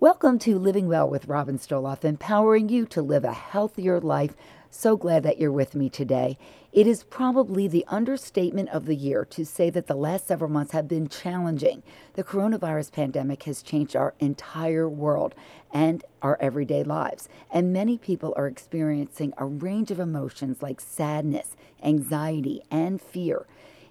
Welcome to Living Well with Robin Stoloff, empowering you to live a healthier life. So glad that you're with me today. It is probably the understatement of the year to say that the last several months have been challenging. The coronavirus pandemic has changed our entire world and our everyday lives, and many people are experiencing a range of emotions like sadness, anxiety, and fear.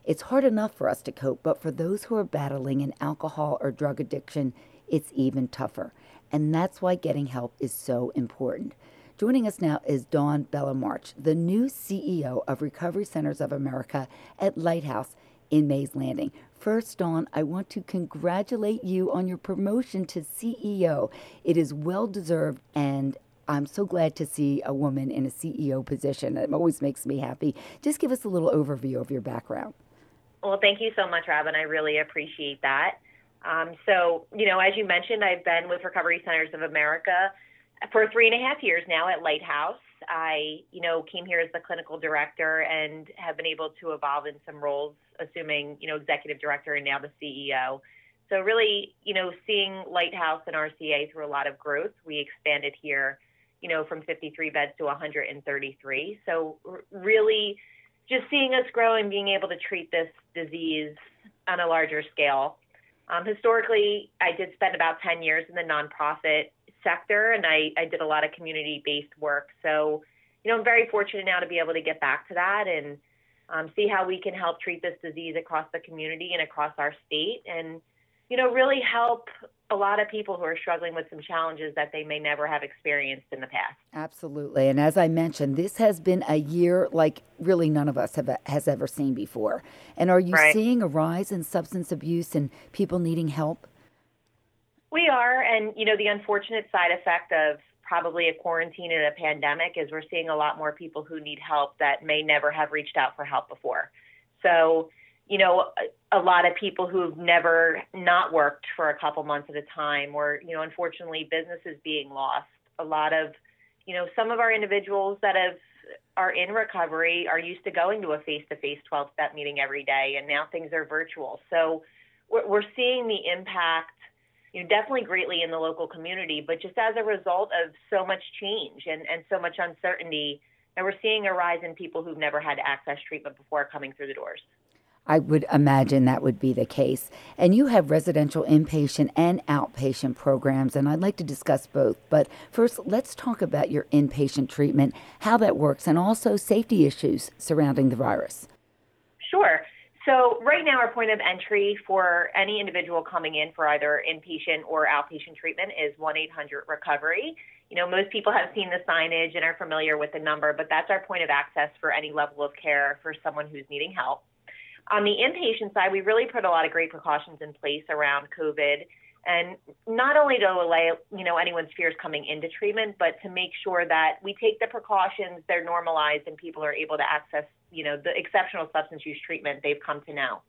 It's hard enough for us to cope, but for those who are battling an alcohol or drug addiction, it's even tougher. And that's why getting help is so important. Joining us now is Dawn Bellemarche, the new CEO of Recovery Centers of America at Lighthouse in Mays Landing. First, Dawn, I want to congratulate you on your promotion to CEO. It is well deserved, and I'm so glad to see a woman in a CEO position. It always makes me happy. Just give us a little overview of your background. Well, thank you so much, Robin. I really appreciate that. Um, so, you know, as you mentioned, I've been with Recovery Centers of America for three and a half years now at Lighthouse. I, you know, came here as the clinical director and have been able to evolve in some roles, assuming, you know, executive director and now the CEO. So really, you know, seeing Lighthouse and RCA through a lot of growth, we expanded here, you know, from 53 beds to 133. So really just seeing us grow and being able to treat this disease on a larger scale um, historically, I did spend about 10 years in the nonprofit sector and I, I did a lot of community based work. So, you know, I'm very fortunate now to be able to get back to that and um, see how we can help treat this disease across the community and across our state and, you know, really help a lot of people who are struggling with some challenges that they may never have experienced in the past. Absolutely. And as I mentioned, this has been a year like really none of us have has ever seen before. And are you right. seeing a rise in substance abuse and people needing help? We are, and you know, the unfortunate side effect of probably a quarantine and a pandemic is we're seeing a lot more people who need help that may never have reached out for help before. So, you know, a, lot of people who've never not worked for a couple months at a time, or, you know, unfortunately, businesses being lost. A lot of, you know, some of our individuals that have are in recovery are used to going to a face-to-face 12-step meeting every day, and now things are virtual. So we're, we're seeing the impact, you know, definitely greatly in the local community, but just as a result of so much change and, and so much uncertainty, and we're seeing a rise in people who've never had access treatment before coming through the doors. I would imagine that would be the case. And you have residential inpatient and outpatient programs, and I'd like to discuss both. But first, let's talk about your inpatient treatment, how that works, and also safety issues surrounding the virus. Sure. So, right now, our point of entry for any individual coming in for either inpatient or outpatient treatment is 1 800 Recovery. You know, most people have seen the signage and are familiar with the number, but that's our point of access for any level of care for someone who's needing help. On the inpatient side, we really put a lot of great precautions in place around COVID, and not only to allay you know anyone's fears coming into treatment, but to make sure that we take the precautions, they're normalized, and people are able to access you know the exceptional substance use treatment they've come to know.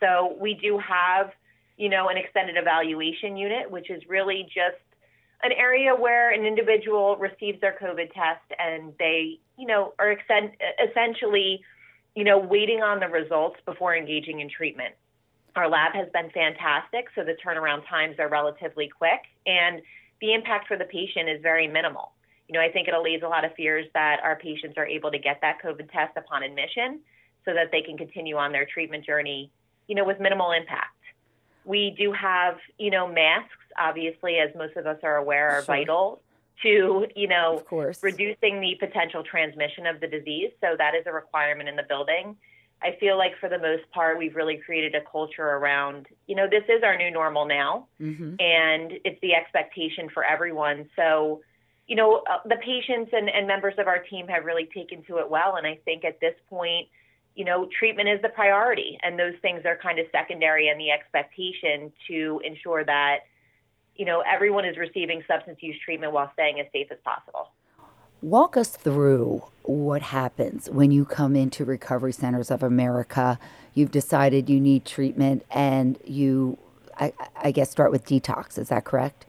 So we do have you know an extended evaluation unit, which is really just an area where an individual receives their COVID test and they, you know, are extend, essentially you know, waiting on the results before engaging in treatment. Our lab has been fantastic, so the turnaround times are relatively quick, and the impact for the patient is very minimal. You know, I think it allays a lot of fears that our patients are able to get that COVID test upon admission so that they can continue on their treatment journey, you know, with minimal impact. We do have, you know, masks, obviously, as most of us are aware, are sure. vital to, you know, of course. reducing the potential transmission of the disease. So that is a requirement in the building. I feel like for the most part, we've really created a culture around, you know, this is our new normal now, mm-hmm. and it's the expectation for everyone. So, you know, uh, the patients and, and members of our team have really taken to it well. And I think at this point, you know, treatment is the priority, and those things are kind of secondary and the expectation to ensure that you know, everyone is receiving substance use treatment while staying as safe as possible. Walk us through what happens when you come into Recovery Centers of America. You've decided you need treatment and you, I, I guess, start with detox. Is that correct?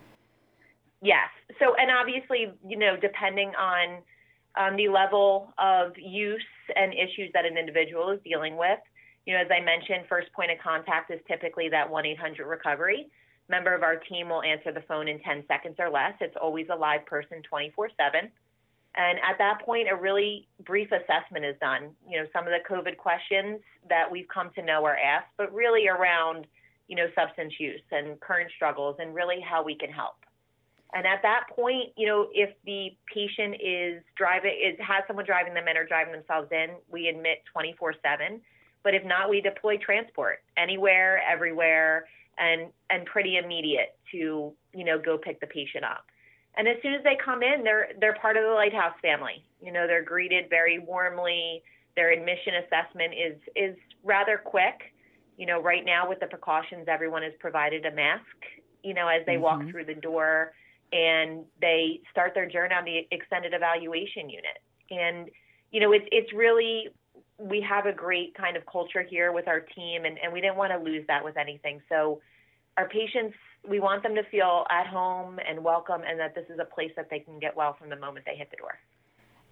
Yes. So, and obviously, you know, depending on um, the level of use and issues that an individual is dealing with, you know, as I mentioned, first point of contact is typically that 1 800 recovery. Member of our team will answer the phone in 10 seconds or less. It's always a live person 24 7. And at that point, a really brief assessment is done. You know, some of the COVID questions that we've come to know are asked, but really around, you know, substance use and current struggles and really how we can help. And at that point, you know, if the patient is driving, is has someone driving them in or driving themselves in, we admit 24/7. But if not, we deploy transport anywhere, everywhere, and and pretty immediate to you know go pick the patient up. And as soon as they come in, they're they're part of the Lighthouse family. You know, they're greeted very warmly. Their admission assessment is is rather quick. You know, right now with the precautions, everyone is provided a mask. You know, as they mm-hmm. walk through the door and they start their journey on the extended evaluation unit. And you know, it's it's really we have a great kind of culture here with our team, and, and we didn't want to lose that with anything. So our patients, we want them to feel at home and welcome, and that this is a place that they can get well from the moment they hit the door.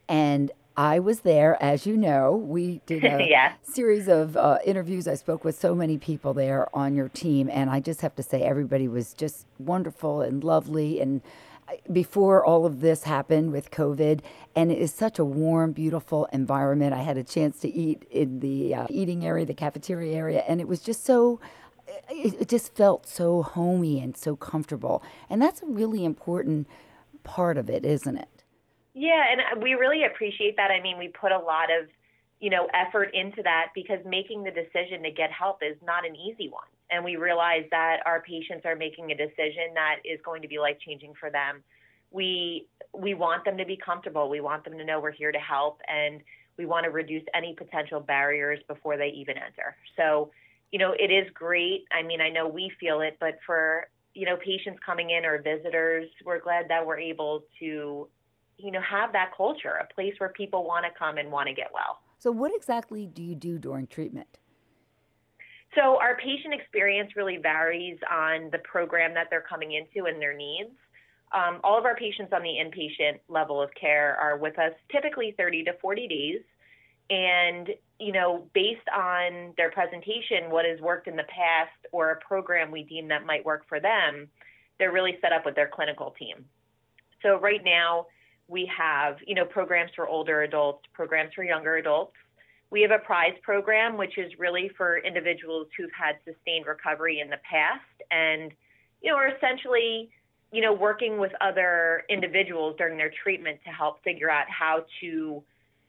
And I was there, as you know. We did a yeah. series of uh, interviews. I spoke with so many people there on your team, and I just have to say, everybody was just wonderful and lovely. And before all of this happened with COVID, and it is such a warm, beautiful environment. I had a chance to eat in the uh, eating area, the cafeteria area, and it was just so. It, just felt so homey and so comfortable, and that's a really important part of it, isn't it? Yeah, and we really appreciate that. I mean, we put a lot of you know effort into that because making the decision to get help is not an easy one and we realize that our patients are making a decision that is going to be life changing for them. We we want them to be comfortable. We want them to know we're here to help and we want to reduce any potential barriers before they even enter. So you know it is great. I mean i know we feel it but for you know patients coming in or visitors we're glad that we're able to you know have that culture a place where people want to come and want to get well. So what exactly do you do during treatment so our patient experience really varies on the program that they're coming into and their needs. Um, all of our patients on the inpatient level of care are with us typically 30 to 40 days. And, you know, based on their presentation, what has worked in the past, or a program we deem that might work for them, they're really set up with their clinical team. So right now, we have, you know, programs for older adults, programs for younger adults. We have a prize program, which is really for individuals who've had sustained recovery in the past and, you know, are essentially, you know, working with other individuals during their treatment to help figure out how to,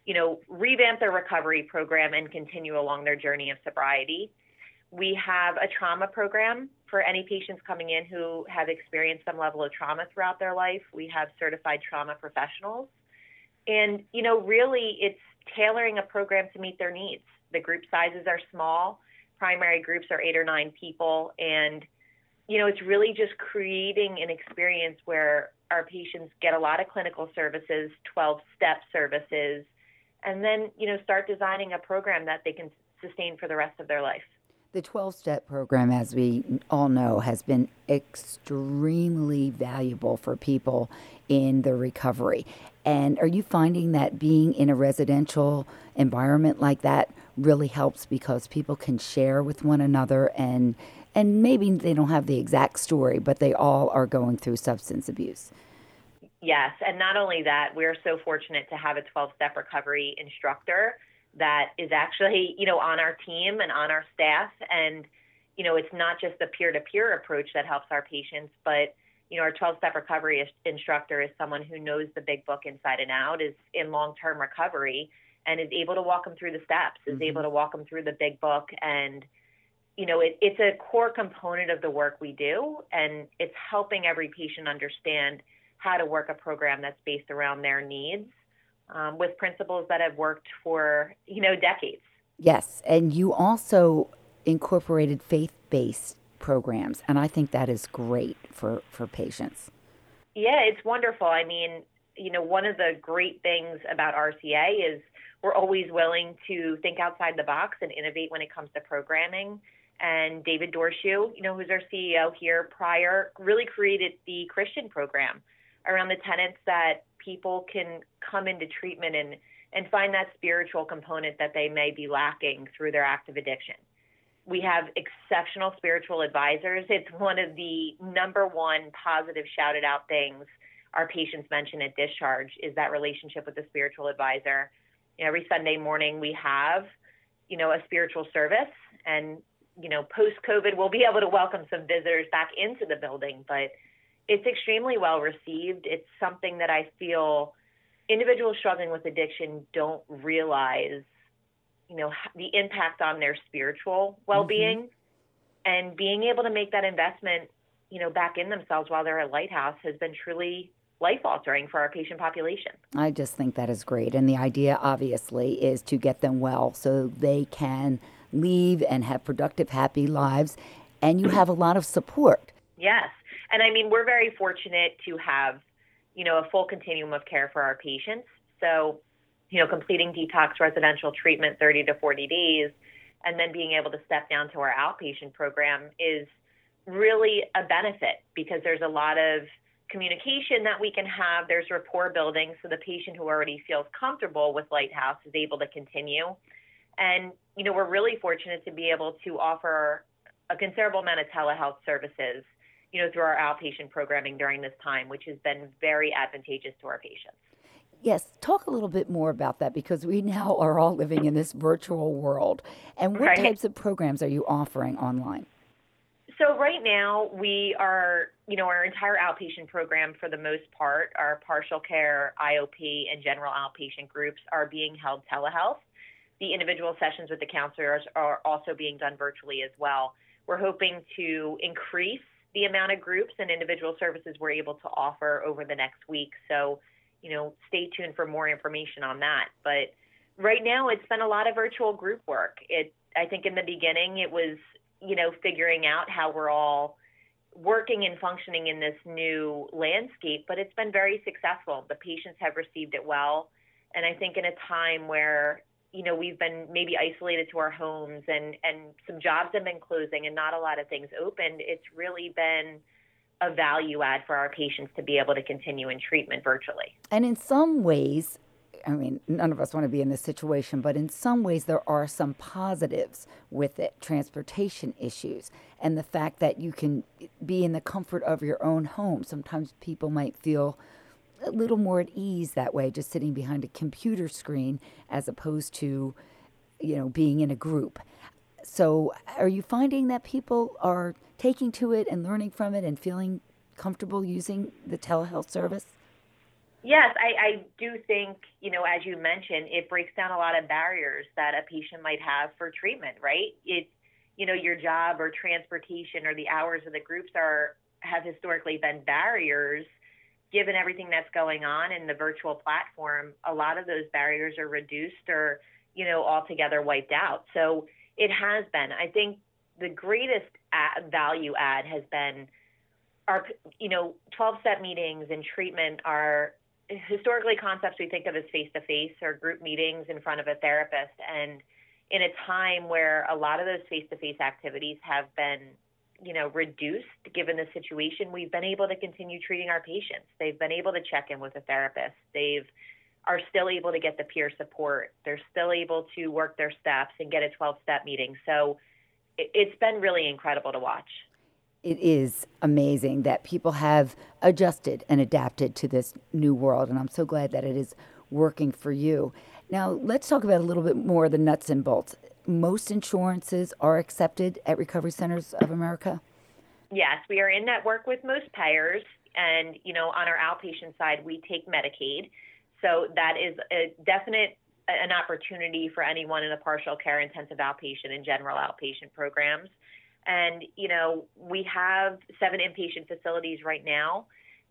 you know, revamp their recovery program and continue along their journey of sobriety. We have a trauma program for any patients coming in who have experienced some level of trauma throughout their life. We have certified trauma professionals. And, you know, really it's tailoring a program to meet their needs. The group sizes are small, primary groups are eight or nine people, and you know, it's really just creating an experience where our patients get a lot of clinical services, 12 step services, and then, you know, start designing a program that they can sustain for the rest of their life. The 12 step program, as we all know, has been extremely valuable for people in the recovery. And are you finding that being in a residential environment like that really helps because people can share with one another and and maybe they don't have the exact story, but they all are going through substance abuse. Yes, and not only that, we're so fortunate to have a 12-step recovery instructor that is actually, you know, on our team and on our staff. And, you know, it's not just the peer to peer approach that helps our patients, but, you know, our 12 step recovery instructor is someone who knows the big book inside and out, is in long term recovery, and is able to walk them through the steps, is mm-hmm. able to walk them through the big book. And, you know, it, it's a core component of the work we do, and it's helping every patient understand how to work a program that's based around their needs um, with principles that have worked for you know decades. Yes, and you also incorporated faith-based programs, and I think that is great for for patients. Yeah, it's wonderful. I mean, you know, one of the great things about RCA is we're always willing to think outside the box and innovate when it comes to programming. And David Dorshu, you know, who's our CEO here prior, really created the Christian program around the tenets that people can come into treatment and and find that spiritual component that they may be lacking through their active addiction. We have exceptional spiritual advisors. It's one of the number one positive shouted out things our patients mention at discharge is that relationship with the spiritual advisor. You know, every Sunday morning we have, you know, a spiritual service and you know, post COVID, we'll be able to welcome some visitors back into the building, but it's extremely well received. It's something that I feel individuals struggling with addiction don't realize, you know, the impact on their spiritual well-being mm-hmm. and being able to make that investment, you know, back in themselves while they're at Lighthouse has been truly life altering for our patient population. I just think that is great. And the idea, obviously, is to get them well so they can leave and have productive, happy lives. And you have a lot of support. Yes. And I mean, we're very fortunate to have, you know, a full continuum of care for our patients. So, you know, completing detox residential treatment 30 to 40 days and then being able to step down to our outpatient program is really a benefit because there's a lot of communication that we can have. There's rapport building, so the patient who already feels comfortable with Lighthouse is able to continue. And, you know, we're really fortunate to be able to offer a considerable amount of telehealth services, you know, through our outpatient programming during this time, which has been very advantageous to our patients. Yes, talk a little bit more about that because we now are all living in this virtual world. And what right. types of programs are you offering online? So right now we are, you know, our entire outpatient program for the most part, our partial care, IOP, and general outpatient groups are being held telehealth. The individual sessions with the counselors are also being done virtually as well. We're hoping to increase the amount of groups and individual services we're able to offer over the next week. So, you know, stay tuned for more information on that. But right now, it's been a lot of virtual group work. It, I think, in the beginning, it was, you know, figuring out how we're all working and functioning in this new landscape, but it's been very successful. The patients have received it well. And I think in a time where you know we've been maybe isolated to our homes and and some jobs have been closing and not a lot of things opened it's really been a value add for our patients to be able to continue in treatment virtually and in some ways I mean, none of us want to be in this situation, but in some ways, there are some positives with it transportation issues, and the fact that you can be in the comfort of your own home. Sometimes people might feel a little more at ease that way, just sitting behind a computer screen as opposed to, you know, being in a group. So, are you finding that people are taking to it and learning from it and feeling comfortable using the telehealth service? Yes, I, I do think, you know, as you mentioned, it breaks down a lot of barriers that a patient might have for treatment, right? It's, you know, your job or transportation or the hours of the groups are have historically been barriers given everything that's going on in the virtual platform, a lot of those barriers are reduced or, you know, altogether wiped out. So it has been. I think the greatest value add has been our, you know, 12 step meetings and treatment are historically concepts we think of as face to face or group meetings in front of a therapist. And in a time where a lot of those face to face activities have been you know, reduced given the situation, we've been able to continue treating our patients. They've been able to check in with a therapist. They've are still able to get the peer support. They're still able to work their steps and get a 12 step meeting. So it's been really incredible to watch. It is amazing that people have adjusted and adapted to this new world, and I'm so glad that it is working for you. Now, let's talk about a little bit more of the nuts and bolts most insurances are accepted at Recovery Centers of America? Yes, we are in network with most payers. And, you know, on our outpatient side, we take Medicaid. So that is a definite an opportunity for anyone in the partial care, intensive outpatient, and general outpatient programs. And, you know, we have seven inpatient facilities right now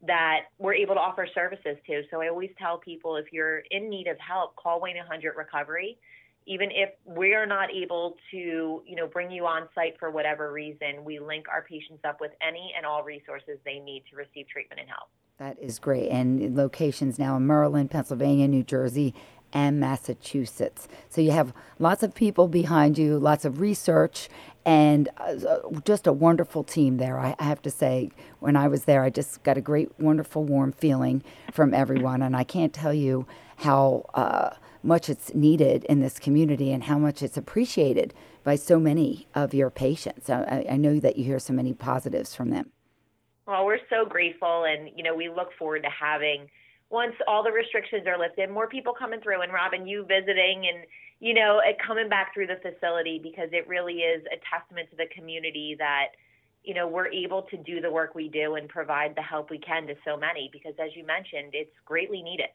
that we're able to offer services to. So I always tell people if you're in need of help, call Wayne 100 Recovery even if we're not able to, you know, bring you on site for whatever reason, we link our patients up with any and all resources they need to receive treatment and help. That is great. And locations now in Maryland, Pennsylvania, New Jersey, and Massachusetts. So you have lots of people behind you, lots of research, and uh, just a wonderful team there. I have to say, when I was there, I just got a great, wonderful, warm feeling from everyone. And I can't tell you how. Uh, much it's needed in this community and how much it's appreciated by so many of your patients. I, I know that you hear so many positives from them. Well, we're so grateful, and you know, we look forward to having once all the restrictions are lifted, more people coming through, and Robin, you visiting, and you know, coming back through the facility because it really is a testament to the community that you know we're able to do the work we do and provide the help we can to so many because, as you mentioned, it's greatly needed.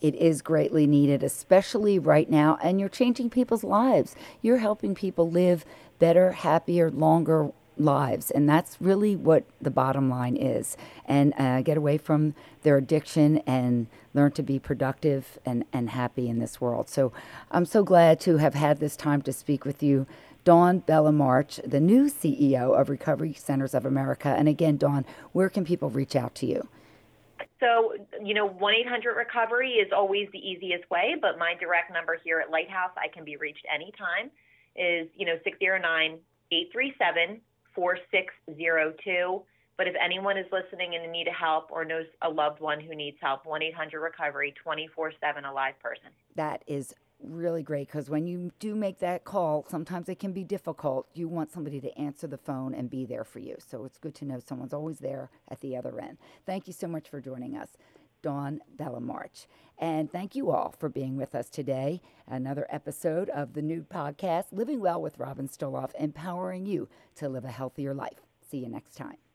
It is greatly needed, especially right now, and you're changing people's lives. You're helping people live better, happier, longer lives. And that's really what the bottom line is. And uh, get away from their addiction and learn to be productive and, and happy in this world. So I'm so glad to have had this time to speak with you. Dawn Bellemarche, the new CEO of Recovery Centers of America. And again, Dawn, where can people reach out to you? So, you know, 1 800 Recovery is always the easiest way, but my direct number here at Lighthouse, I can be reached anytime, is, you know, 609 837 4602. But if anyone is listening and in need of help or knows a loved one who needs help, 1 800 Recovery, 24 7, a live person. That is really great because when you do make that call, sometimes it can be difficult. You want somebody to answer the phone and be there for you. So it's good to know someone's always there at the other end. Thank you so much for joining us. Dawn Bellemarche. And thank you all for being with us today. Another episode of the new podcast, Living Well with Robin Stoloff, empowering you to live a healthier life. See you next time.